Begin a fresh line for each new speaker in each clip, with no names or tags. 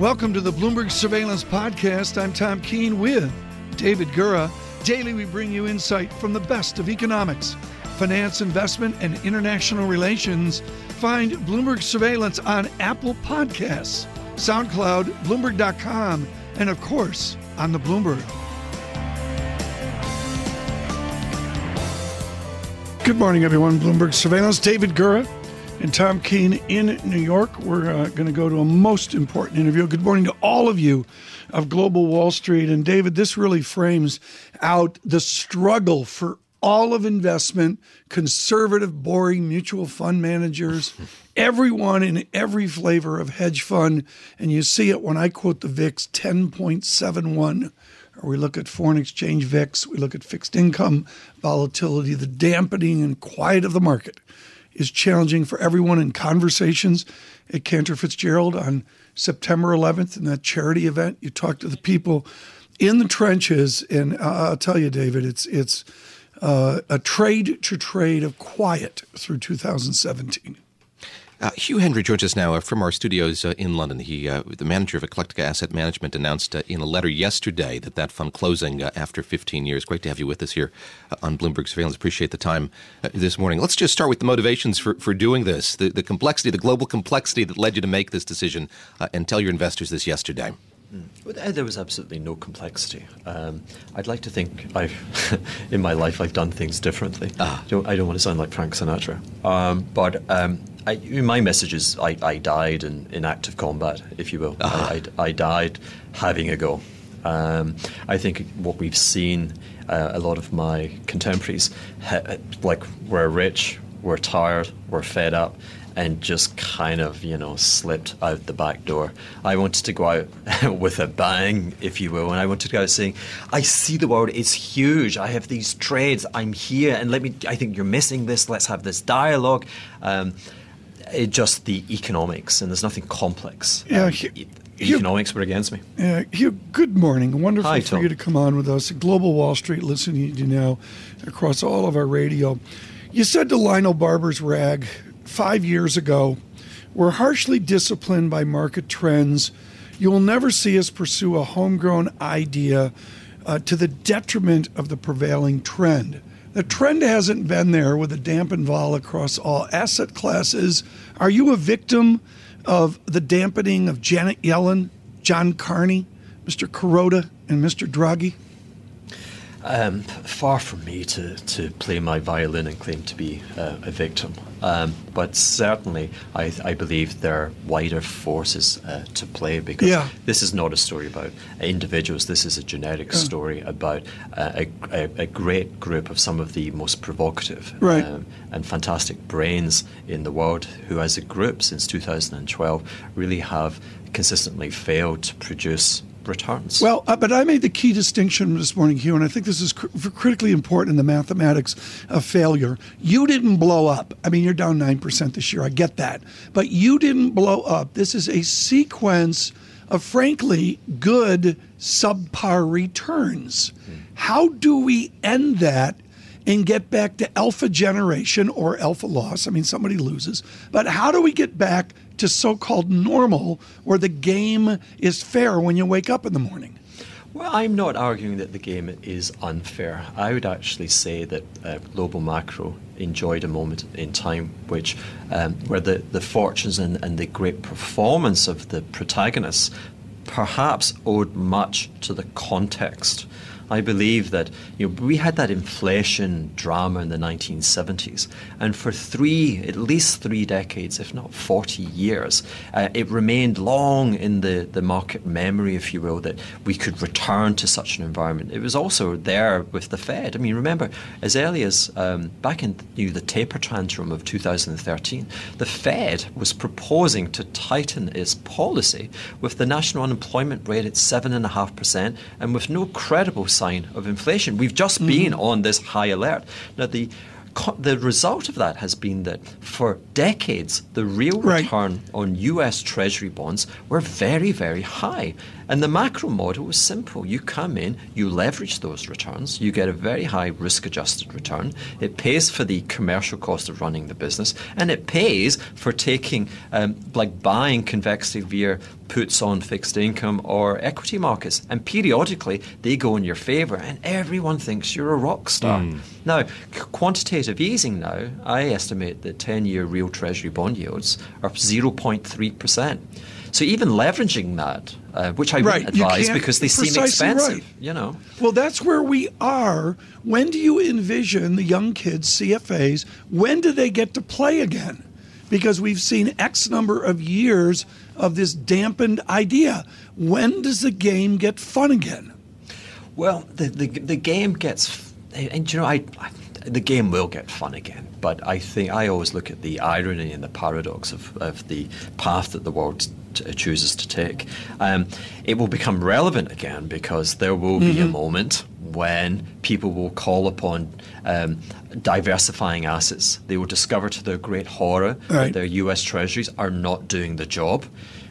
Welcome to the Bloomberg Surveillance Podcast. I'm Tom Keene with David Gura. Daily, we bring you insight from the best of economics, finance, investment, and international relations. Find Bloomberg Surveillance on Apple Podcasts, SoundCloud, Bloomberg.com, and of course, on the Bloomberg. Good morning, everyone. Bloomberg Surveillance, David Gura and Tom Keene in New York. We're uh, going to go to a most important interview. Good morning to all of you of Global Wall Street. And David, this really frames out the struggle for all of investment, conservative, boring mutual fund managers, everyone in every flavor of hedge fund. And you see it when I quote the VIX 10.71 or we look at foreign exchange VIX, we look at fixed income volatility, the dampening and quiet of the market is challenging for everyone in conversations at Cantor Fitzgerald on September 11th in that charity event. You talk to the people in the trenches, and I'll tell you, David, it's it's uh, a trade to trade of quiet through 2017.
Uh, Hugh Hendry joins us now uh, from our studios uh, in London. He, uh, the manager of Eclectica Asset Management, announced uh, in a letter yesterday that that fund closing uh, after 15 years. Great to have you with us here on Bloomberg Surveillance. Appreciate the time this morning. Let's just start with the motivations for, for doing this, the, the complexity, the global complexity that led you to make this decision, and tell your investors this yesterday.
Mm. There was absolutely no complexity. Um, I'd like to think I've, in my life, I've done things differently. Ah. Don't, I don't want to sound like Frank Sinatra. Um, but um, I, my message is I, I died in, in, active combat, if you will. Ah. I, I, I, died having a go. Um, I think what we've seen, uh, a lot of my contemporaries, ha- like, we're rich, we're tired, we're fed up and just kind of, you know, slipped out the back door. I wanted to go out with a bang, if you will, and I wanted to go out saying, I see the world, it's huge. I have these trades, I'm here, and let me, I think you're missing this, let's have this dialogue. Um, it just the economics, and there's nothing complex. Yeah, um, economics were against me.
Yeah, Hugh, good morning. Wonderful Hi, for Tom. you to come on with us. Global Wall Street, listening to you now across all of our radio. You said to Lionel Barber's rag five years ago, we're harshly disciplined by market trends. You will never see us pursue a homegrown idea uh, to the detriment of the prevailing trend. The trend hasn't been there with a dampened vol across all asset classes. Are you a victim of the dampening of Janet Yellen, John Carney, Mr. Kuroda, and Mr. Draghi?
Um, far from me to, to play my violin and claim to be uh, a victim. Um, but certainly, I, I, believe there are wider forces uh, to play because yeah. this is not a story about individuals. This is a genetic yeah. story about uh, a, a, a, great group of some of the most provocative
right. um,
and fantastic brains in the world who, as a group since 2012, really have consistently failed to produce returns.
Well, uh, but I made the key distinction this morning, Hugh, and I think this is cr- critically important in the mathematics of failure. You didn't blow up. I mean, you're down 9% this year. I get that. But you didn't blow up. This is a sequence of, frankly, good subpar returns. Mm-hmm. How do we end that? and get back to alpha generation or alpha loss. I mean, somebody loses. But how do we get back to so called normal where the game is fair when you wake up in the morning?
Well, I'm not arguing that the game is unfair. I would actually say that uh, global macro enjoyed a moment in time which um, where the, the fortunes and, and the great performance of the protagonists perhaps owed much to the context I believe that you know, we had that inflation drama in the 1970s, and for three, at least three decades, if not 40 years, uh, it remained long in the, the market memory, if you will, that we could return to such an environment. It was also there with the Fed. I mean, remember, as early as um, back in you know, the taper tantrum of 2013, the Fed was proposing to tighten its policy with the national unemployment rate at 7.5% and with no credible sign of inflation. We've just mm-hmm. been on this high alert. Now, the the result of that has been that for decades, the real
Right.
return on US Treasury bonds were very, very high. And the macro model was simple. You come in, you leverage those returns, you get a very high risk adjusted return. It pays for the commercial cost of running the business, and it pays for taking, um, like buying convexity via puts on fixed income or equity markets. And periodically, they go in your favor, and everyone thinks you're a rock star. Now, quantitative easing now, I estimate that 10 year real Treasury bond yields are 0.3%. So even leveraging that, uh, which I
Right,
wouldn't advise because they seem expensive,
right.
you know.
Well, that's where we are. When do you envision the young kids, CFAs, when do they get to play again? Because we've seen X number of years of this dampened idea. When does the game get fun again?
Well, the, the, the game gets, and you know, I, I, the game will get fun again. But I think I always look at the irony and the paradox of, of the path that the world t- chooses to take. Um, it will become relevant again because there will be a moment when people will call upon um, diversifying assets. They will discover to their great horror
Right.
that their US treasuries are not doing the job.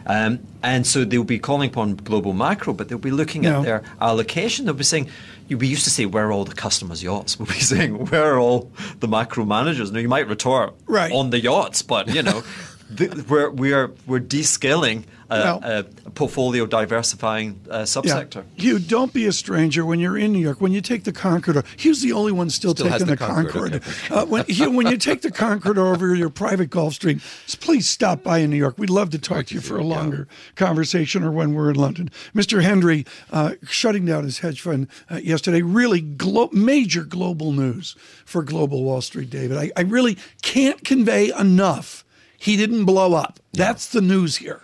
Um, and so they'll be calling upon global macro, but they'll be looking
Yeah.
at their allocation. They'll be saying, we used to say, where are all the customers' yachts? We'll be saying, where are all the macro managers? Now, you might retort
Right.
on the yachts, but, you know, th- we're, we're, we're descaling a,
Well-
a, a portfolio diversifying uh, subsector.
Hugh, don't be a stranger when you're in New York. When you take the Concorde, Hugh's the only one still,
Still
taking
the
the
Concorde,
Concorde. Uh, when, Hugh, when you take the Concorde over your private Gulfstream, just please stop by in New York. We'd love to talk to you for a longer conversation or when we're in London. Mr. Hendry uh, shutting down his hedge fund uh, yesterday, really glo- major global news for Global Wall Street, David. I, I really can't convey enough. He didn't blow up. That's the news here.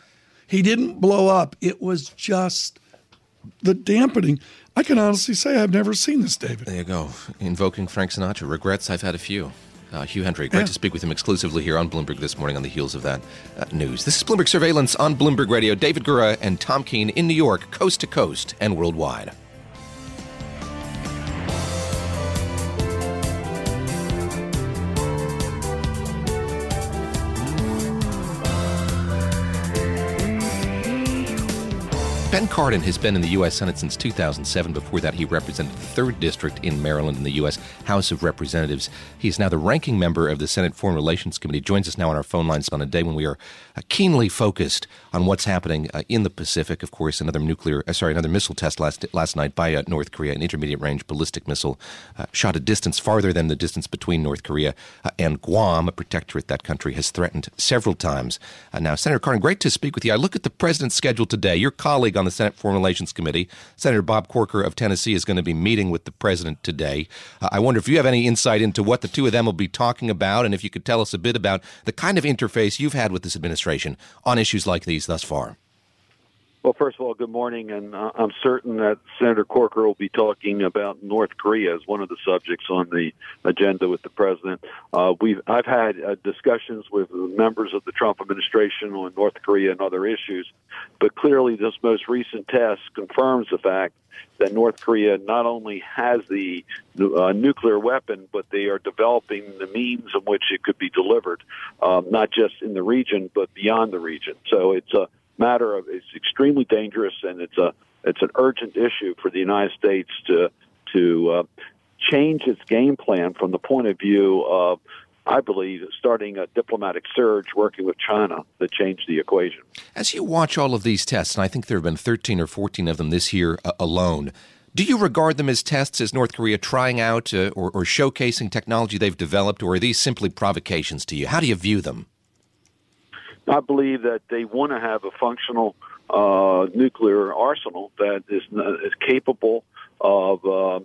He didn't blow up. It was just the dampening. I can honestly say I've never seen this, David.
There you go. Invoking Frank Sinatra. Regrets, I've had a few. Uh, Hugh Hendry, great
Yeah.
to speak with him exclusively here on Bloomberg this morning on the heels of that uh, news. This is Bloomberg Surveillance on Bloomberg Radio. David Gura and Tom Keene in New York, coast to coast and worldwide. Ben Cardin has been in the U.S. Senate since 2007. Before that, he represented the 3rd District in Maryland in the U.S. House of Representatives. He is now the ranking member of the Senate Foreign Relations Committee. He Joins us now on our phone lines on a day when we are uh, keenly focused on what's happening uh, in the Pacific. Of course, another nuclear, uh, sorry, another missile test last last night by North Korea, an intermediate range ballistic missile shot a distance farther than the distance between North Korea and Guam, a protectorate that country has threatened several times. Now, Senator Cardin, great to speak with you. I look at the president's schedule today. Your colleague on the Senate Foreign Relations Committee, Senator Bob Corker of Tennessee, is going to be meeting with the president today. Uh, I wonder if you have any insight into what the two of them will be talking about, and if you could tell us a bit about the kind of interface you've had with this administration on issues like these thus far.
Well, first of all, good morning, and uh, I'm certain that Senator Corker will be talking about North Korea as one of the subjects on the agenda with the president. Uh, we've I've had uh, discussions with members of the Trump administration on North Korea and other issues, but clearly this most recent test confirms the fact that North Korea not only has the uh, nuclear weapon, but they are developing the means in which it could be delivered, um, not just in the region but beyond the region. So it's a matter of it's extremely dangerous and it's a it's an urgent issue for the United States to to uh, change its game plan from the point of view of I believe starting a diplomatic surge working with China to change the equation.
As you watch all of these tests, and I think there have been 13 or 14 of them this year uh, alone, do you regard them as tests as North Korea trying out uh, or, or showcasing technology they've developed, or are these simply provocations to you? How do you view them?
I believe that they want to have a functional uh, nuclear arsenal that is is capable of uh,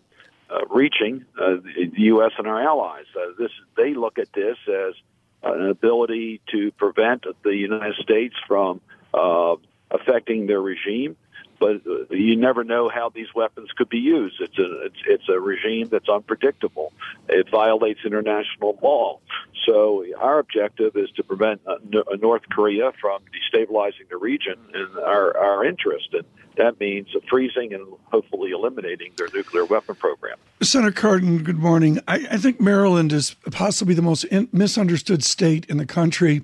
uh, reaching uh, the U.S. and our allies. Uh, this they look at this as an ability to prevent the United States from uh, affecting their regime. But uh, you never know how these weapons could be used. It's a it's, it's a regime that's unpredictable. It violates international law. So our objective is to prevent uh, North Korea from destabilizing the region in our, our interest. And that means freezing and hopefully eliminating their nuclear weapon program.
Senator Cardin, good morning. I, I think Maryland is possibly the most in, misunderstood state in the country.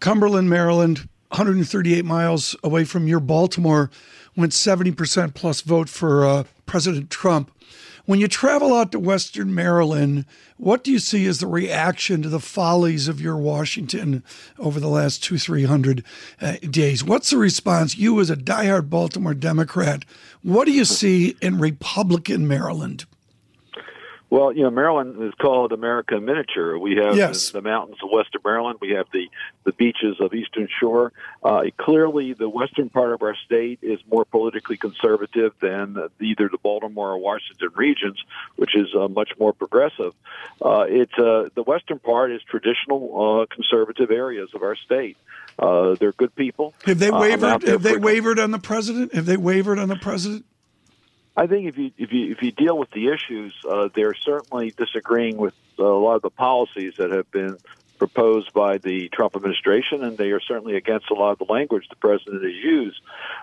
Cumberland, Maryland, 138 miles away from your Baltimore, went 70% plus vote for uh, President Trump. When you travel out to Western Maryland, what do you see as the reaction to the follies of your Washington over the last two, three hundred uh, days? What's the response? You, as a diehard Baltimore Democrat, what do you see in Republican Maryland?
Well, you know, Maryland is called America miniature. We have
yes.
the, the, mountains of western Maryland. We have the, the beaches of Eastern Shore. Uh, clearly, the western part of our state is more politically conservative than either the Baltimore or Washington regions, which is uh, much more progressive. Uh, it's uh, the western part is traditional uh, conservative areas of our state. Uh, they're good people.
Have they wavered? have they wavered on the president? Have they wavered on the president?
I think if you if you if you deal with the issues, uh, they're certainly disagreeing with a lot of the policies that have been proposed by the Trump administration, and they are certainly against a lot of the language the president has used.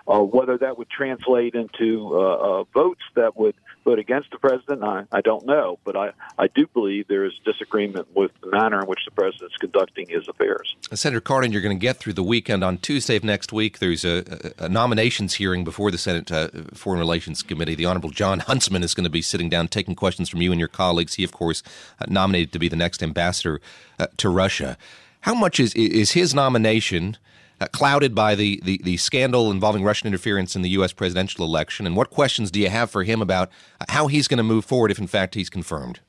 Uh, whether that would translate into uh, uh, votes that would vote against the president, I, I don't know. But I, I do believe there is disagreement with the manner in which the president is conducting his affairs.
Senator Cardin, you're going to get through the weekend. On Tuesday of next week, there's a, a nominations hearing before the Senate uh, Foreign Relations Committee. The Honorable Jon Huntsman is going to be sitting down taking questions from you and your colleagues. He, of course, uh, nominated to be the next ambassador uh, to Russia. How much is, is his nomination – uh, clouded by the, the, the, scandal involving Russian interference in the U.S. presidential election? And what questions do you have for him about uh, how he's going to move forward if, in fact, he's confirmed?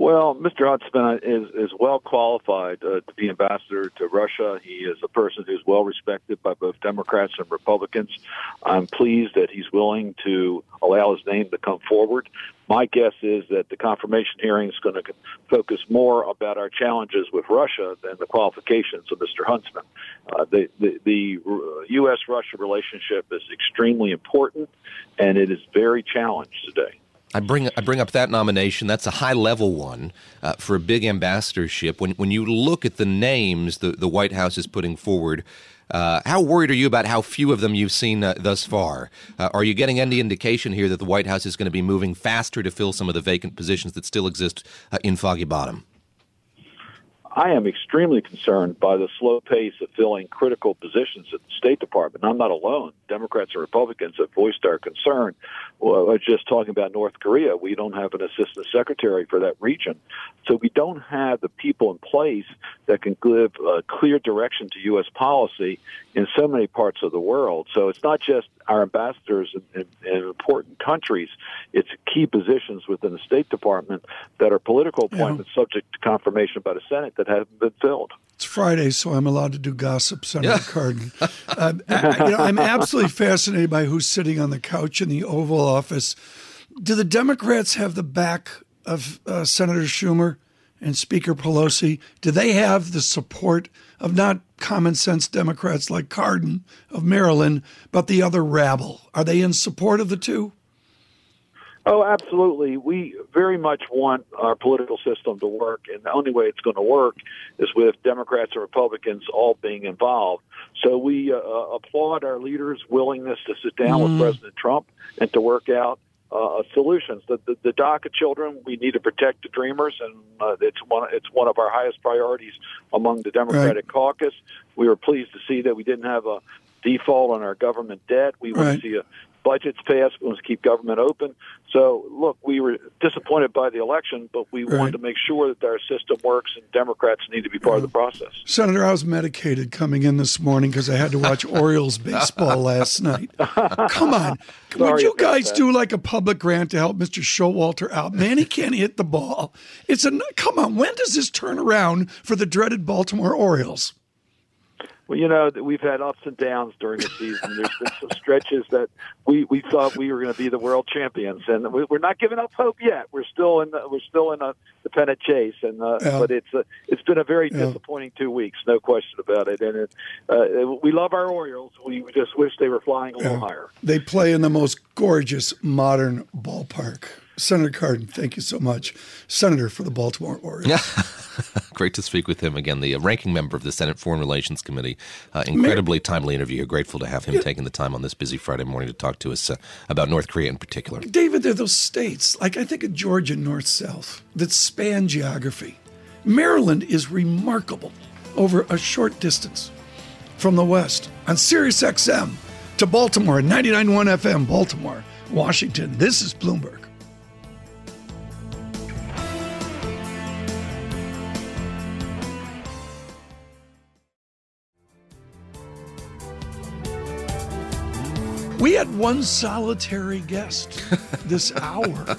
Well, Mr. Huntsman is is well qualified uh, to be ambassador to Russia. He is a person who's well respected by both Democrats and Republicans. I'm pleased that he's willing to allow his name to come forward. My guess is that the confirmation hearing is going to focus more about our challenges with Russia than the qualifications of Mr. Huntsman. Uh, the the, the U.S. Russia relationship is extremely important, and it is very challenged today.
I bring I bring up that nomination. That's a high level one uh, for a big ambassadorship. When when you look at the names the the White House is putting forward, uh, how worried are you about how few of them you've seen uh, thus far? Uh, are you getting any indication here that the White House is going to be moving faster to fill some of the vacant positions that still exist uh, in Foggy Bottom?
I am extremely concerned by the slow pace of filling critical positions at the State Department. I'm not alone. Democrats and Republicans have voiced our concern. Well, just talking about North Korea. We don't have an assistant secretary for that region. So we don't have the people in place that can give a clear direction to U.S. policy in so many parts of the world. So it's not just our ambassadors in, in, in important countries, it's key positions within the State Department that are political appointments yeah. subject to confirmation by the Senate that haven't been filled.
It's Friday, so I'm allowed to do gossip, Senator yeah. Cardin. Uh, I, you know, I'm absolutely fascinated by who's sitting on the couch in the Oval Office. Do the Democrats have the back of uh, Senator Schumer and Speaker Pelosi? Do they have the support of not common sense Democrats like Cardin of Maryland, but the other rabble? Are they in support of the two?
Oh, absolutely. We very much want our political system to work, and the only way it's going to work is with Democrats and Republicans all being involved. So we uh, applaud our leaders' willingness to sit down mm. with President Trump and to work out uh, solutions. The, the, the DACA children, we need to protect the dreamers, and uh, it's one it's one of our highest priorities among the Democratic right. caucus. We were pleased to see that we didn't have a default on our government debt. We want right. to see a budgets passed. We want to keep government open. So, look, we were disappointed by the election, but we right. wanted to make sure that our system works, and Democrats need to be part of the process.
Senator, I was medicated coming in this morning because I had to watch Orioles baseball last night. Come on. Would you guys do like a public grant to help Mr. Showalter out? Man, he can't hit the ball. It's a come on. When does this turn around for the dreaded Baltimore Orioles?
Well, you know, we've had ups and downs during the season. There's been some stretches that we, we thought we were going to be the world champions, and we, are not giving up hope yet. We're still in the, we're still in a dependent chase, and uh, yeah. but it's a, it's been a very yeah. disappointing two weeks, no question about it. And it, uh, we love our Orioles. We just wish they were flying a little higher.
They play in the most gorgeous modern ballpark. Senator Cardin, thank you so much. Senator for the Baltimore Orioles. Yeah.
Great to speak with him again, the uh, ranking member of the Senate Foreign Relations Committee. Uh, incredibly timely interview. Grateful to have him yeah. taking the time on this busy Friday morning to talk to us uh, about North Korea in particular.
David, there are those states, like I think of Georgia north south, that span geography. Maryland is remarkable over a short distance from the west on Sirius XM to Baltimore, 99.1 FM, Baltimore, Washington. This is Bloomberg. Had one solitary guest this hour.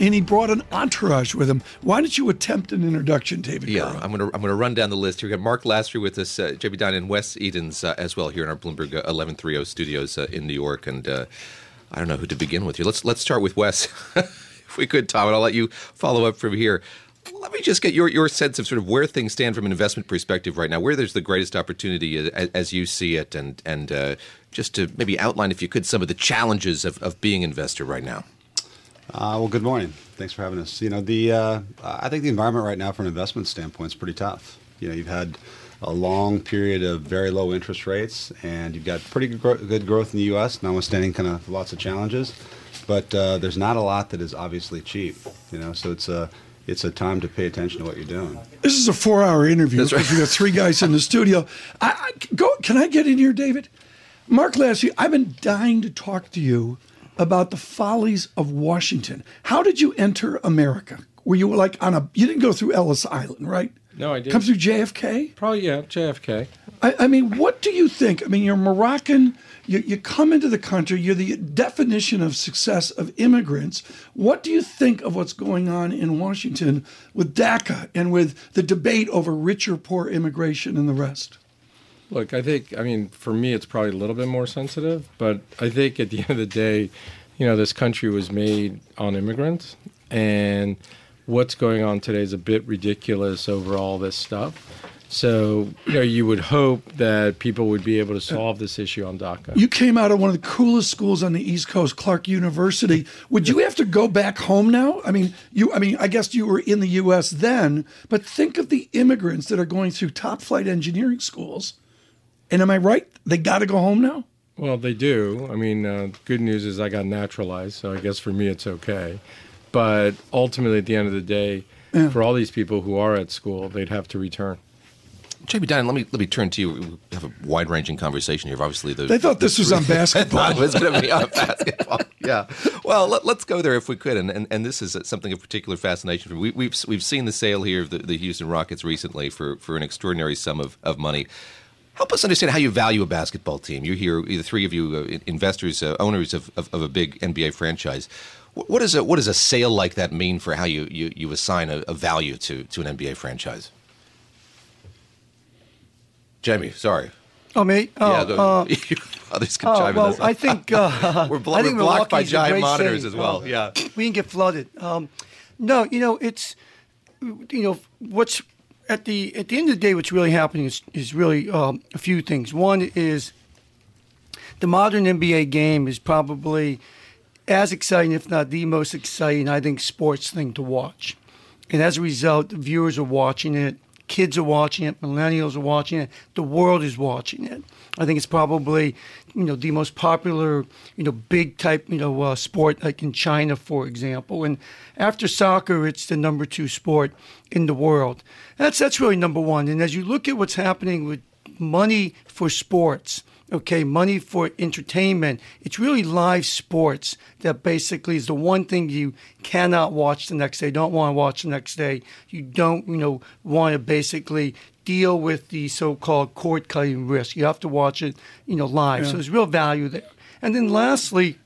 and he brought an entourage with him. Why don't you attempt an introduction, David?
Yeah, I'm going to I'm going to run down the list here. We got Marc Lasry with us, uh, Jamie Dinan, and Wes Edens uh, as well here in our Bloomberg 1130 uh, studios uh, in New York. And uh, I don't know who to begin with here. Let's let's start with Wes, if we could, Tom, and I'll let you follow up from here. Let me just get your, your sense of sort of where things stand from an investment perspective right now, where there's the greatest opportunity as, as you see it, and and uh, just to maybe outline, if you could, some of the challenges of, of being an investor right now.
Uh, well, good morning. Thanks for having us. You know, the uh, I think the environment right now, from an investment standpoint, is pretty tough. You know, you've had a long period of very low interest rates, and you've got pretty good growth in the U.S., notwithstanding kind of lots of challenges. But uh, there's not a lot that is obviously cheap. You know, so it's a it's a time to pay attention to what you're doing.
This is a four-hour interview because right. we got three guys in the studio. I, I, go. Can I get in here, David? Marc Lasry, I've been dying to talk to you about the follies of Washington. How did you enter America? Were you like on a? You didn't go through Ellis Island, right?
No, I did.
Come through JFK?
Probably, yeah, JFK.
I, I, mean, what do you think? I mean, you're Moroccan. You, you come into the country. You're the definition of success of immigrants. What do you think of what's going on in Washington with DACA and with the debate over rich or poor immigration and the rest?
Look, I think, I mean, for me, it's probably a little bit more sensitive, but I think at the end of the day, you know, this country was made on immigrants, and what's going on today is a bit ridiculous over all this stuff. So, you know, you would hope that people would be able to solve this issue on DACA.
You came out of one of the coolest schools on the East Coast, Clark University. Would you have to go back home now? I mean, you I mean, I guess you were in the US then, but think of the immigrants that are going through top flight engineering schools and am I right? They got to go home now?
Well, they do. I mean, uh, good news is I got naturalized, so I guess for me it's okay. But ultimately, at the end of the day, yeah. for all these people who are at school, they'd have to return.
Jamie Dinan, let me let me turn to you. We have a wide ranging conversation here. Obviously, the,
they thought this was on basketball.
it was going to be on basketball. Yeah. Well, let, us go there if we could. And, and, and this is something of particular fascination for me. We, have we've, we've seen the sale here of the, the Houston Rockets recently for, for an extraordinary sum of, of money. Help us understand how you value a basketball team. You're here, the three of you, uh, investors, uh, owners of, of, of, a big NBA franchise. What, is a, what does a sale like that mean for how you, you, you assign a, a value to, to an NBA franchise? Jamie, sorry.
Oh, me? Oh,
yeah, the, uh, others can oh, chime
well,
in.
I think uh,
we're, blo- I think we're blocked by giant monitors city. as well. yeah,
we can get flooded. Um, no, you know it's you know what's at the at the end of the day, what's really happening is is really um, a few things. One is the modern NBA game is probably as exciting, if not the most exciting, I think, sports thing to watch. And as a result, the viewers are watching it, kids are watching it, millennials are watching it, the world is watching it. I think it's probably, you know, the most popular, you know, big type, you know, uh, sport like in China, for example. And after soccer, it's the number two sport in the world. That's that's really number one. And as you look at what's happening with money for sports, okay, money for entertainment. It's really live sports that basically is the one thing you cannot watch the next day, don't want to watch the next day. You don't, you know, want to basically deal with the so-called cord cutting risk. You have to watch it, you know, live. Yeah. So there's real value there. And then lastly,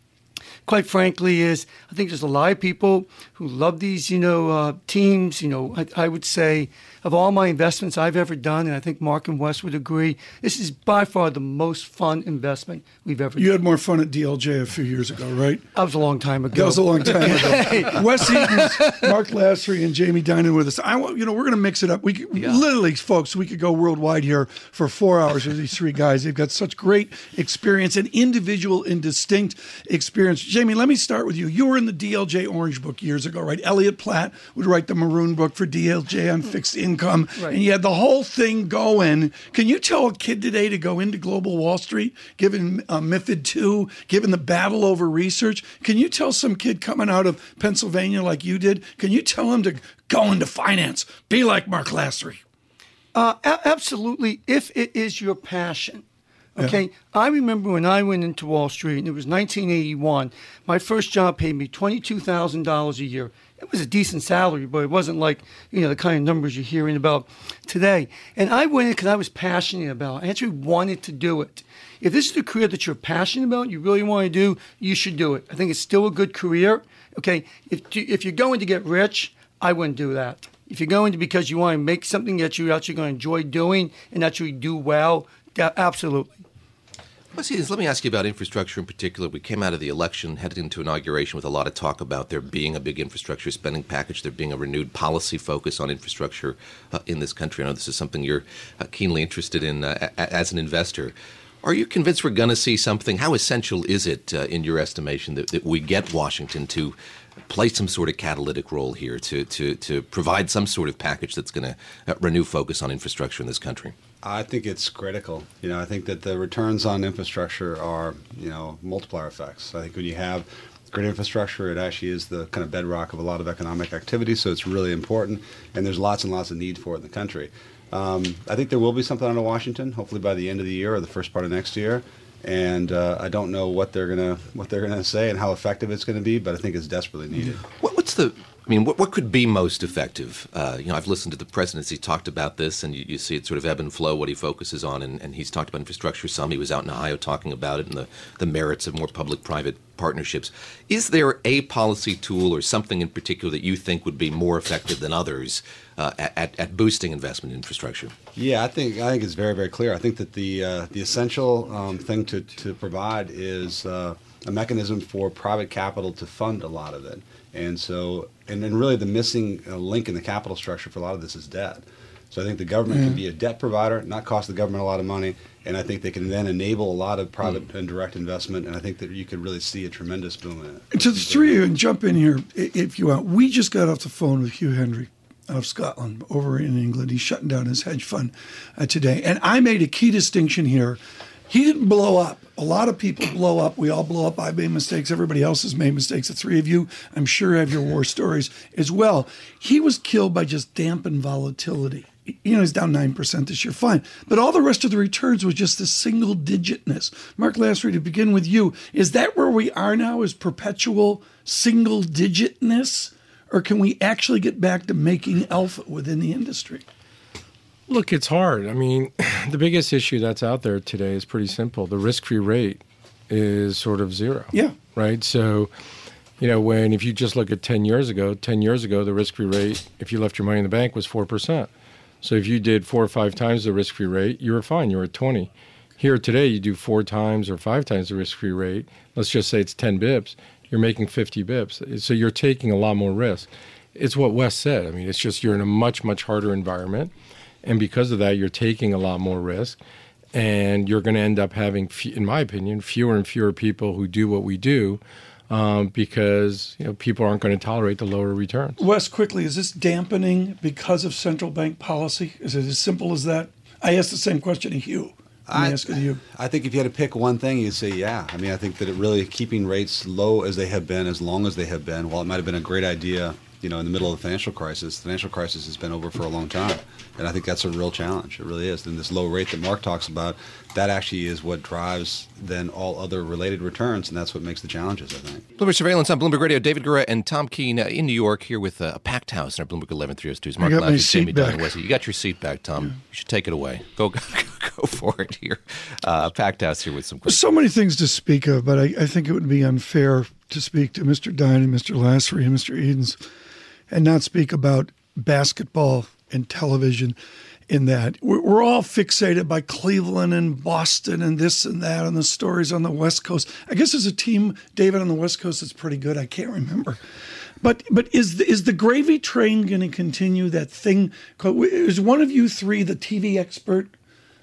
quite frankly, is I think there's a lot of people who love these, you know, uh, teams. You know, I, I, would say of all my investments I've ever done, and I think Mark and Wes would agree, this is by far the most fun investment we've ever.
You
done.
had more fun at DLJ a few years ago, right?
That was a long time ago.
That was a long time ago. Wes Marc Lasry, and Jamie Dinan with us. I, want, you know, we're going to mix it up. We yeah. literally, folks, we could go worldwide here for four hours with these three guys. They've got such great experience and individual and distinct experience Jamie, let me start with you. You were in the DLJ Orange Book years ago, right? Elliot Platt would write the Maroon Book for DLJ on fixed income,
Right.
and you had the whole thing going. Can you tell a kid today to go into Global Wall Street, given uh, MIFID two, given the battle over research? Can you tell some kid coming out of Pennsylvania like you did? Can you tell him to go into finance, be like Marc Lasry?
Uh, a- absolutely, if it is your passion. Okay, I remember when I went into Wall Street, and it was 1981. My first job paid me twenty-two thousand dollars a year. It was a decent salary, but it wasn't like you know the kind of numbers you're hearing about today. And I went in because I was passionate about. it. I actually wanted to do it. If this is the career that you're passionate about, you really want to do, you should do it. I think it's still a good career. Okay, if if you're going to get rich, I wouldn't do that. If you're going to because you want to make something that you're actually going to enjoy doing and actually do well, absolutely.
Well, see, let me ask you about infrastructure in particular. We came out of the election, headed into inauguration with a lot of talk about there being a big infrastructure spending package, there being a renewed policy focus on infrastructure uh, in this country. I know this is something you're uh, keenly interested in uh, as an investor. Are you convinced we're going to see something? How essential is it, uh, in your estimation, that, that we get Washington to play some sort of catalytic role here, to, to, to provide some sort of package that's going to uh, renew focus on infrastructure in this country?
I think it's critical. You know, I think that the returns on infrastructure are, you know, multiplier effects. I think when you have great infrastructure, it actually is the kind of bedrock of a lot of economic activity. So it's really important, and there's lots and lots of need for it in the country. Um, I think there will be something out of Washington, hopefully by the end of the year or the first part of next year. And uh, I don't know what they're gonna what they're gonna say and how effective it's going to be, but I think it's desperately needed.
What, what's the? I mean, what, what could be most effective? Uh, you know, I've listened to the president. He talked about this, and you, you see it sort of ebb and flow what he focuses on, and, and he's talked about infrastructure some. He was out in Ohio talking about it and the, the merits of more public-private partnerships. Is there a policy tool or something in particular that you think would be more effective than others uh, at, at boosting investment in infrastructure?
Yeah, I think I think it's very very clear. I think that the uh, the essential um, thing to to provide is uh, a mechanism for private capital to fund a lot of it, and so and then really the missing uh, link in the capital structure for a lot of this is debt. So I think the government can be a debt provider, not cost the government a lot of money, and I think they can then enable a lot of private and direct investment, and I think that you could really see a tremendous boom in it.
To the three of you, and jump in here if you want. We just got off the phone with Hugh Hendry out of Scotland over in England. He's shutting down his hedge fund uh, today. And I made a key distinction here. He didn't blow up. A lot of people blow up. We all blow up. I made mistakes. Everybody else has made mistakes. The three of you, I'm sure, have your war stories as well. He was killed by just dampened volatility. You know, he's down 9% this year, fine. But all the rest of the returns was just the single digitness. Marc Lasry, to begin with you, is that where we are now? Is perpetual single digitness? Or can we actually get back to making alpha within the industry?
Look, it's hard. I mean, the biggest issue that's out there today is pretty simple. The risk free rate is sort of zero.
Yeah.
Right. So, you know, when if you just look at 10 years ago, 10 years ago, the risk free rate, if you left your money in the bank, was 4%. So if you did four or five times the risk free rate, you were fine. You were at 20. Here today, you do four times or five times the risk free rate. Let's just say it's 10 bips. You're making 50 bips. So you're taking a lot more risk. It's what Wes said. I mean, it's just you're in a much, much harder environment. And because of that, you're taking a lot more risk. And you're going to end up having, in my opinion, fewer and fewer people who do what we do um, because you know people aren't going to tolerate the lower returns.
Wes, quickly, is this dampening because of central bank policy? Is it as simple as that? I asked the same question to Hugh. I'm
I-
you.
I think if you had to pick one thing, you'd say yeah. I mean, I think that it really keeping rates low as they have been, as long as they have been, while it might have been a great idea, you know, in the middle of the financial crisis, the financial crisis has been over for a long time. And I think that's a real challenge. It really is. And this low rate that Mark talks about, that actually is what drives then all other related returns, and that's what makes the challenges, I think.
Bloomberg Surveillance on Bloomberg Radio. David Gura and Tom Keene uh, in New York here with uh, a packed house in our Bloomberg 11302's Mark
got my
Lasseter,
seat
Jamie Dinan,
back.
and Wesley. You got your seat back, Tom. You should take it away. Go, go, go for it here. Uh, packed house here with some
There's
questions.
so many things to speak of, but I, I think it would be unfair to speak to Mr. Dinan and Mr. Lasry and Mr. Edens and not speak about basketball and television in that. We're, all fixated by Cleveland and Boston and this and that and the stories on the West Coast. I guess there's a team, David, on the West Coast that's pretty good. I can't remember. But but is the, is the gravy train going to continue that thing? Is one of you three the TV expert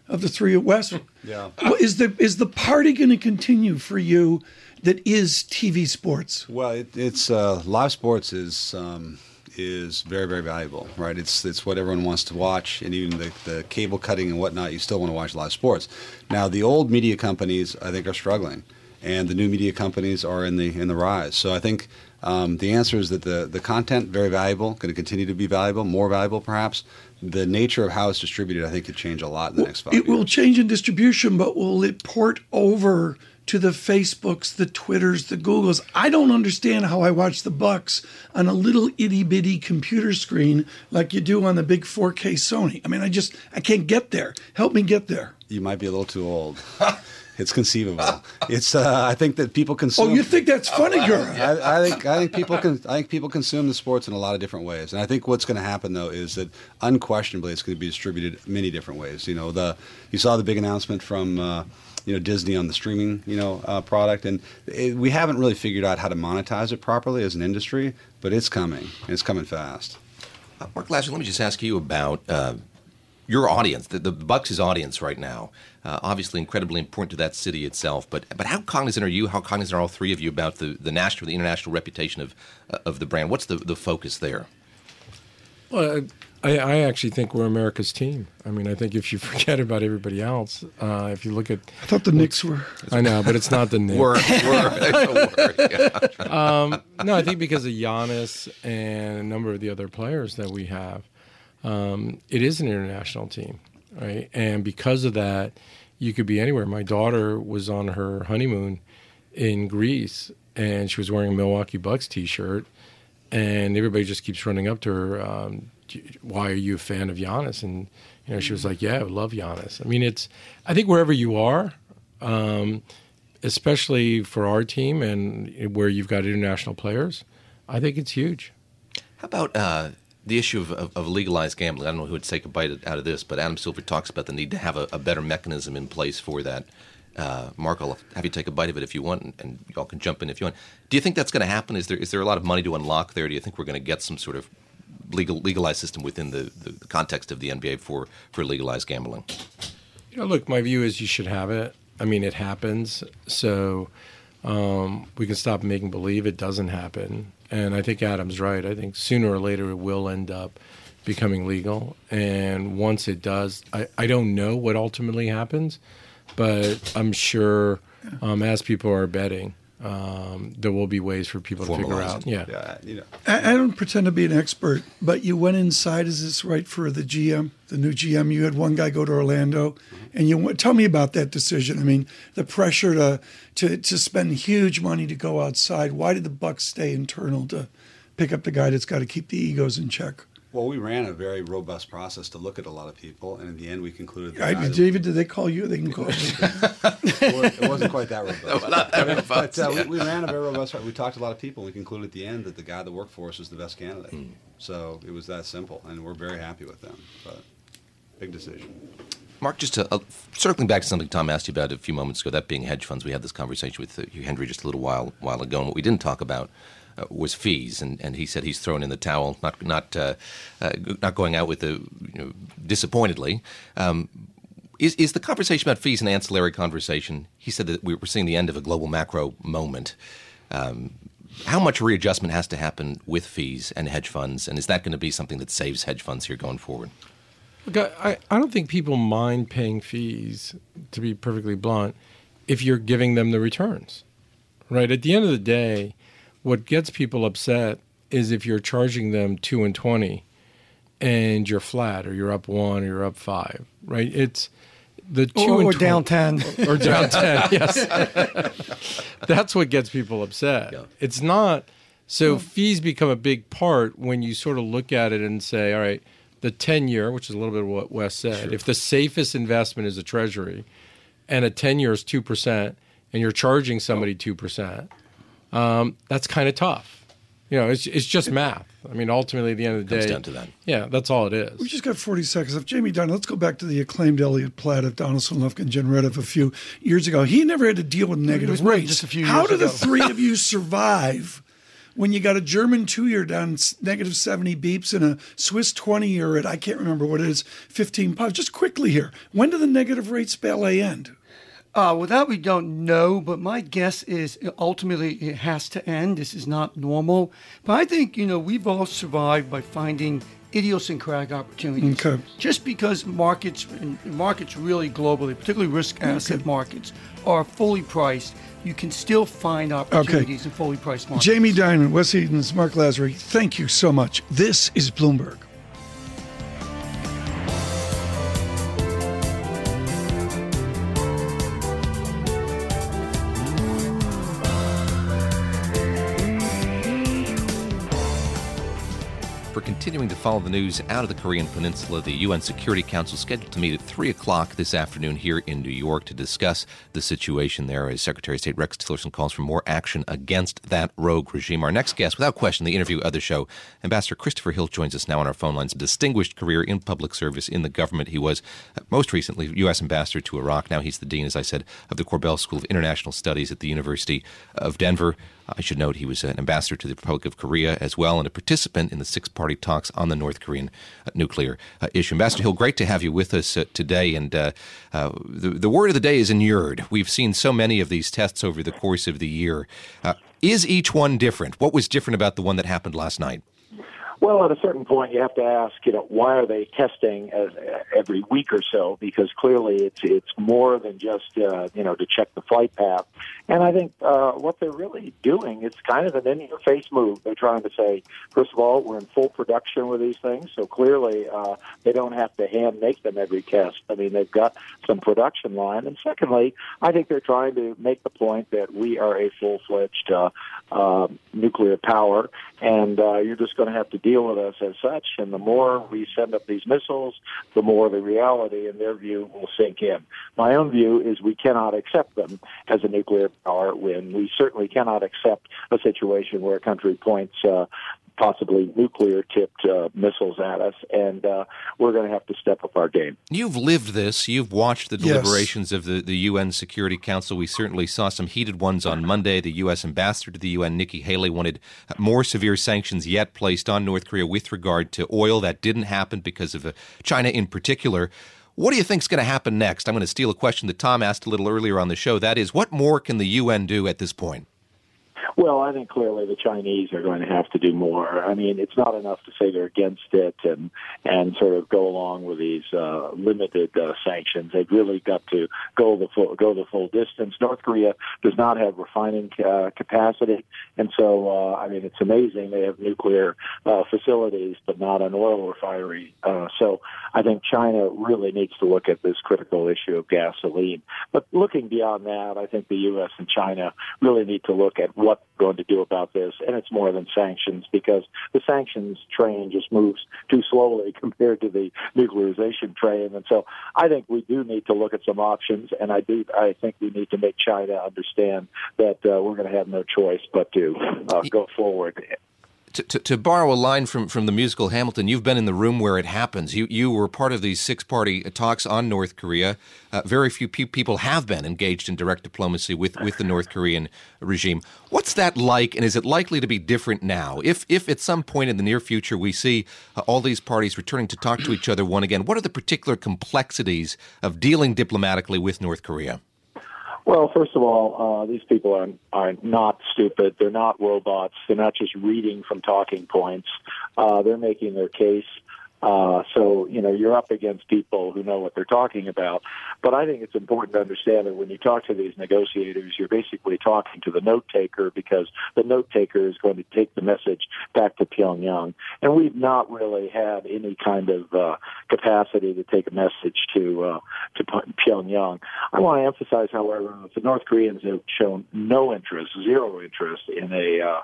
of the three at West.
Yeah.
Is the is the party going to continue for you? That is TV sports.
Well, it, it's uh, live sports is um, is very very valuable, right? It's it's what everyone wants to watch, and even the, the cable cutting and whatnot, you still want to watch live sports. Now, the old media companies, I think, are struggling, and the new media companies are in the in the rise. So I think um, the answer is that the the content very valuable, going to continue to be valuable, more valuable perhaps. The nature of how it's distributed, I think, could change a lot in the next five
It
years.
will change in distribution, but will it port over to the Facebooks, the Twitters, the Googles? I don't understand how I watch the Bucks on a little itty bitty computer screen like you do on the big 4K Sony. I mean, I just I can't get there. Help me get there.
you might be a little too old. it's conceivable. It's uh, I think that people consume.
Oh, you think that's funny, girl?
I, I think I think people can I think people consume the sports in a lot of different ways, and I think what's going to happen though is that unquestionably it's going to be distributed many different ways. You know, the you saw the big announcement from uh, you know Disney on the streaming you know uh, product, and it, we haven't really figured out how to monetize it properly as an industry, but it's coming and it's coming fast.
Uh, Marc Lasry, let me just ask you about uh, your audience, the, the Bucks' audience right now. Uh, obviously, incredibly important to that city itself. But but how cognizant are you? How cognizant are all three of you about the, the national, the international reputation of uh, of the brand? What's the, the focus there?
Well, I, I actually think we're America's team. I mean, I think if you forget about everybody else, uh, if you look at,
I thought the Knicks were.
I know, but it's not the Knicks.
Word, word, word. Yeah.
No, I think because of Giannis and a number of the other players that we have, um, it is an international team, right? And because of that, you could be anywhere. My daughter was on her honeymoon in Greece, and she was wearing a Milwaukee Bucks T-shirt, and everybody just keeps running up to her. Um, "Do- why are you a fan of Giannis? And you know, she was like, "Yeah, I love Giannis." I mean, it's. I think wherever you are, um, especially for our team and where you've got international players, I think it's huge.
How about uh, the issue of, of, of legalized gambling? I don't know who would take a bite out of this, but Adam Silver talks about the need to have a, a better mechanism in place for that. Uh, Mark, I'll have you take a bite of it if you want, and, and y'all can jump in if you want. Do you think that's going to happen? Is there is there a lot of money to unlock there? Do you think we're going to get some sort of legal legalized system within the, the, context of the NBA for, for legalized gambling?
You know, look, my view is you should have it. I mean, it happens, so um, we can stop making believe it doesn't happen. And I think Adam's right. I think sooner or later it will end up becoming legal. And once it does, I, I don't know what ultimately happens, but I'm sure um, as people are betting, um, there will be ways for people to figure
Formalize
out. Yeah.
Yeah, you know.
I, I don't pretend to be an expert, but you went inside. Is this right for the GM, the new GM? You had one guy go to Orlando, and you went, tell me about that decision. I mean, the pressure to to to spend huge money to go outside. Why did the Bucks stay internal to pick up the guy that's got to keep the egos in check?
Well, we ran a very robust process to look at a lot of people, and in the end, we concluded that
I,
guy that-
David, did they call you? They can call me.
it wasn't quite that robust.
Not that robust,
But uh,
yeah.
we, we ran a very robust. We talked to a lot of people, and we concluded at the end that the guy that worked for us was the best candidate. So it was that simple, and we're very happy with them. But big decision.
Mark, just to, uh, circling back to something Tom asked you about a few moments ago, that being hedge funds, we had this conversation with uh, Hugh Hendry just a little while while ago, and what we didn't talk about uh, was fees, and, and he said he's thrown in the towel, not not uh, uh, not going out with the you know, disappointedly. Um, is is the conversation about fees an ancillary conversation? He said that we we're seeing the end of a global macro moment. Um, how much readjustment has to happen with fees and hedge funds, and is that going to be something that saves hedge funds here going forward?
Look, I, I don't think people mind paying fees, to be perfectly blunt, if you're giving them the returns. Right? At the end of the day, what gets people upset is if you're charging them two and twenty and you're flat or you're up one or you're up five. Right? It's the two
Or,
and
or
twen-
down 10.
or down 10 yes that's what gets people upset it's not so fees become a big part when you sort of look at it and say all right the 10 year which is a little bit of what wes said if the safest investment is a treasury and a 10 year is 2% and you're charging somebody 2% um, that's kind of tough you know it's, it's just math i mean ultimately at the end of the
Comes
day
down to that.
yeah that's all it is
We just got 40 seconds of Jamie Dinan. Let's go back to the acclaimed Elliot Platt of Donaldson, Lufkin, Jenrette a few years ago. He never had to deal with negative rates.
just a few
How
years
do the three of you survive when you got a German two year down negative 70 beeps and a Swiss 20 year at, I can't remember what it is, 15 pounds. Just quickly here, when do the negative rates ballet end?
Uh, well, that we don't know, but my guess is ultimately it has to end. This is not normal. But I think, you know, we've all survived by finding idiosyncratic opportunities.
Okay.
Just because markets, markets really globally, particularly risk asset okay. markets, are fully priced, you can still find opportunities okay. in fully priced markets.
Jamie Dinan, Wes Edens, Marc Lasry, thank you so much. This is Bloomberg.
Follow the news out of the Korean Peninsula, the UN Security Council scheduled to meet at 3 o'clock this afternoon here in New York to discuss the situation there as Secretary of State Rex Tillerson calls for more action against that rogue regime. Our next guest, without question, the interview of the show, Ambassador Christopher Hill joins us now on our phone lines. Distinguished career in public service in the government. He was uh, most recently U.S. Ambassador to Iraq. Now he's the Dean, as I said, of the Korbel School of International Studies at the University of Denver. I should note he was an ambassador to the Republic of Korea as well and a participant in the six party talks on the North Korean uh, nuclear uh, issue. Ambassador Hill, great to have you with us uh, today. And the, the word of the day is inured. We've seen so many of these tests over the course of the year. Is each one different? What was different about the one that happened last night?
Well, at a certain point, you have to ask, you know, why are they testing every week or so? Because clearly, it's it's more than just uh, you know to check the flight path. And I think uh, what they're really doing is kind of an in-your-face move. They're trying to say, first of all, we're in full production with these things, so clearly uh, they don't have to hand make them every test. I mean, they've got some production line. And secondly, I think they're trying to make the point that we are a full-fledged uh, uh, nuclear power, and uh, you're just going to have to deal with us as such. And the more we send up these missiles, the more the reality, in their view, will sink in. My own view is we cannot accept them as a nuclear power when we certainly cannot accept a situation where a country points uh, possibly nuclear tipped uh, missiles at us, and uh, we're going to have to step up our game.
You've lived this. You've watched the deliberations yes. of the, the UN Security Council. We certainly saw some heated ones on Monday. The U.S. ambassador to the UN, Nikki Haley, wanted more severe sanctions yet placed on North Korea with regard to oil. That didn't happen because of uh, China in particular. What do you think is going to happen next? I'm going to steal a question that Tom asked a little earlier on the show. That is, what more can the UN do at this point?
Well, I think clearly the Chinese are going to have to do more. I mean, it's not enough to say they're against it and and sort of go along with these uh, limited uh, sanctions. They've really got to go the full go the full distance. North Korea does not have refining uh, capacity, and so uh, I mean, it's amazing they have nuclear uh, facilities, but not an oil refinery. Uh, so I think China really needs to look at this critical issue of gasoline. But looking beyond that, I think the U.S. and China really need to look at what going to do about this, and it's more than sanctions because the sanctions train just moves too slowly compared to the nuclearization train. And so I think we do need to look at some options, and I do I think we need to make China understand that uh, we're going to have no choice but to uh, go forward
to, to, borrow a line from, from the musical Hamilton, you've been in the room where it happens. You you were part of these six party talks on North Korea. Uh, very few pe- people have been engaged in direct diplomacy with, with the North Korean regime. What's that like, and is it likely to be different now? If if at some point in the near future we see uh, all these parties returning to talk to each other one again, what are the particular complexities of dealing diplomatically with North Korea?
Well, first of all, uh, these people are are not stupid. They're not robots. They're not just reading from talking points. Uh, they're making their case. Uh, so, you know, you're up against people who know what they're talking about. But I think it's important to understand that when you talk to these negotiators, you're basically talking to the note taker because the note taker is going to take the message back to Pyongyang. And we've not really had any kind of uh, capacity to take a message to uh, to Pyongyang. I want to emphasize, however, that the North Koreans have shown no interest, zero interest in a uh,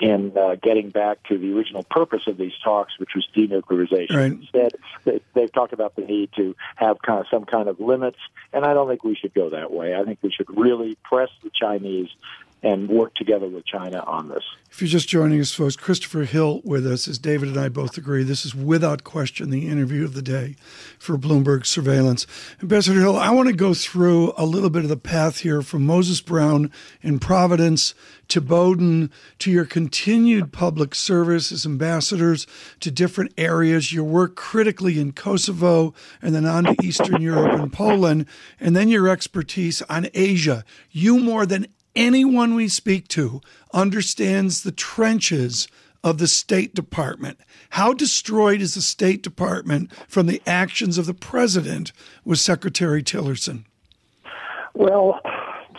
in uh, getting back to the original purpose of these talks, which was denuclearization. Right. Instead, they, they've talked about the need to have kind of some kind of limits, and I don't think we should go that way. I think we should really press the Chinese and work together with China on this.
If you're just joining us, folks, Christopher Hill with us, as David and I both agree, this is without question the interview of the day for Bloomberg Surveillance. Ambassador Hill, I want to go through a little bit of the path here from Moses Brown in Providence to Bowdoin to your continued public service as ambassadors to different areas, your work critically in Kosovo, and then on to Eastern Europe and Poland, and then your expertise on Asia. You, more than anyone we speak to understands the trenches of the State Department. How destroyed is the State Department from the actions of the president with Secretary Tillerson?
Well,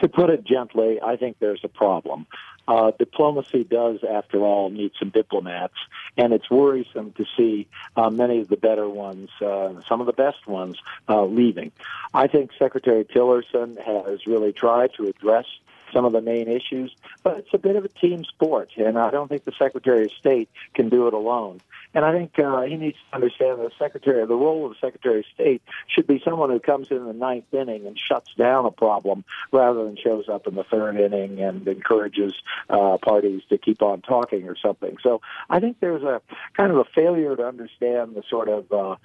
to put it gently, I think there's a problem. Uh, diplomacy does, after all, need some diplomats, and it's worrisome to see uh, many of the better ones, uh, some of the best ones, uh, leaving. I think Secretary Tillerson has really tried to address some of the main issues, but it's a bit of a team sport, and I don't think the Secretary of State can do it alone. And I think uh, he needs to understand the secretary, the role of the Secretary of State should be someone who comes in the ninth inning and shuts down a problem rather than shows up in the third inning and encourages uh, parties to keep on talking or something. So I think there's a kind of a failure to understand the sort of uh,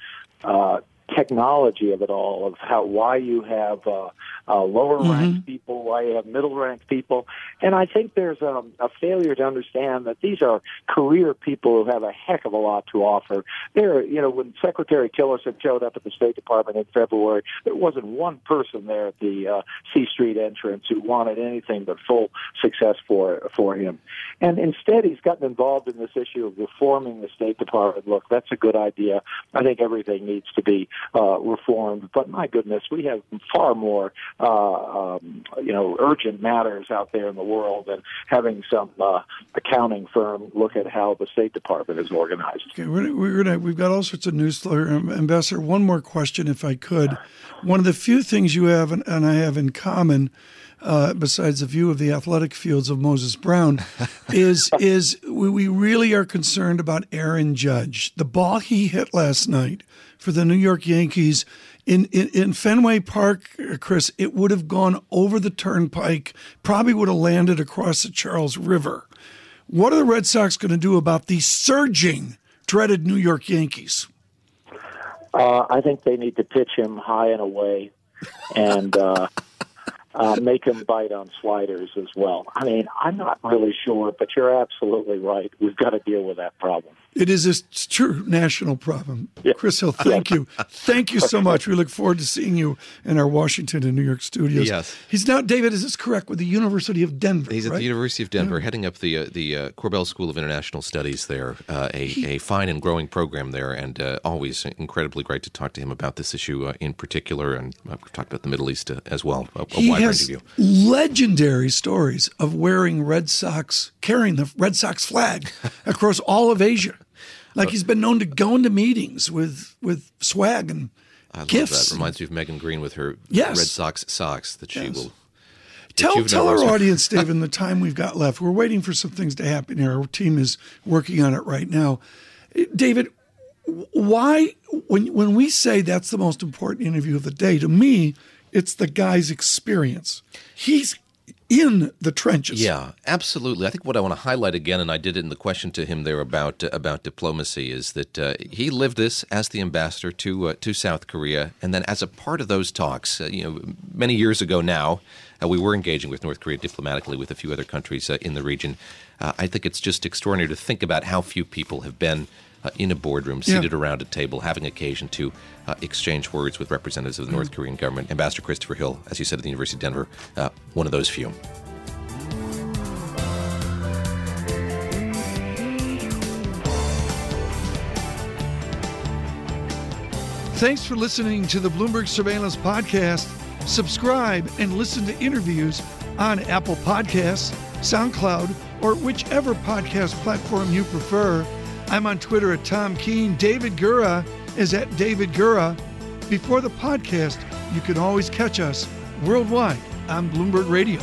uh, technology of it all, of how why you have uh, uh, lower ranked mm-hmm. people, why you have middle ranked people, and I think there's a, a failure to understand that these are career people who have a heck of a lot to offer. There, you know, when Secretary Tillerson showed up at the State Department in February, there wasn't one person there at the uh, C Street entrance who wanted anything but full success for for him, and instead he's gotten involved in this issue of reforming the State Department. Look, that's a good idea. I think everything needs to be uh, reformed. But my goodness, we have far more, uh, um, you know, urgent matters out there in the world than having some uh, accounting firm look at how the State Department is organized.
Okay, we're, we're gonna, we've got all sorts of news. Ambassador, one more question, if I could. One of the few things you have and, and I have in common. Uh, besides the view of the athletic fields of Moses Brown, is is we, we really are concerned about Aaron Judge. The ball he hit last night for the New York Yankees. In, in, in Fenway Park, Chris, it would have gone over the turnpike, probably would have landed across the Charles River. What are the Red Sox going to do about the surging, dreaded New York Yankees?
Uh, I think they need to pitch him high and away, and uh, uh, make them bite on sliders as well. I mean, I'm not really sure, but you're absolutely right. We've got to deal with that problem.
It is a true national problem. Yeah. Chris Hill, thank you. Thank you so much. We look forward to seeing you in our Washington and New York studios.
Yes.
He's now, David, is this correct, with the University of Denver?
He's
right?
at the University of Denver, yeah. heading up the uh, the uh, Korbel School of International Studies there, uh, a, he, a fine and growing program there, and uh, always incredibly great to talk to him about this issue uh, in particular. And uh, we've talked about the Middle East as well, a, a
he
wide
has legendary stories of wearing Red Sox, carrying the Red Sox flag across all of Asia. Like uh, he's been known to go into meetings with with swag and
I
gifts.
Love that. Reminds me of Megan Greene with her
yes.
Red Sox socks that she
yes.
will.
Tell tell our audience, Dave, in the time we've got left, we're waiting for some things to happen here. Our team is working on it right now. David, why when when we say that's the most important interview of the day, to me, it's the guy's experience. He's in the trenches.
Yeah, absolutely. I think what I want to highlight again, and I did it in the question to him there about uh, about diplomacy, is that uh, he lived this as the ambassador to uh, to South Korea, and then as a part of those talks, uh, you know, many years ago now, uh, we were engaging with North Korea diplomatically with a few other countries uh, in the region. I think it's just extraordinary to think about how few people have been uh, in a boardroom, seated yeah. around a table, having occasion to uh, exchange words with representatives of the North Korean government. Ambassador Christopher Hill, as you said at the University of Denver, uh, one of those few.
Thanks for listening to the Bloomberg Surveillance Podcast. Subscribe and listen to interviews on Apple Podcasts, SoundCloud, or whichever podcast platform you prefer. I'm on Twitter at Tom Keene. David Gura is at David Gura. Before the podcast, you can always catch us worldwide on Bloomberg Radio.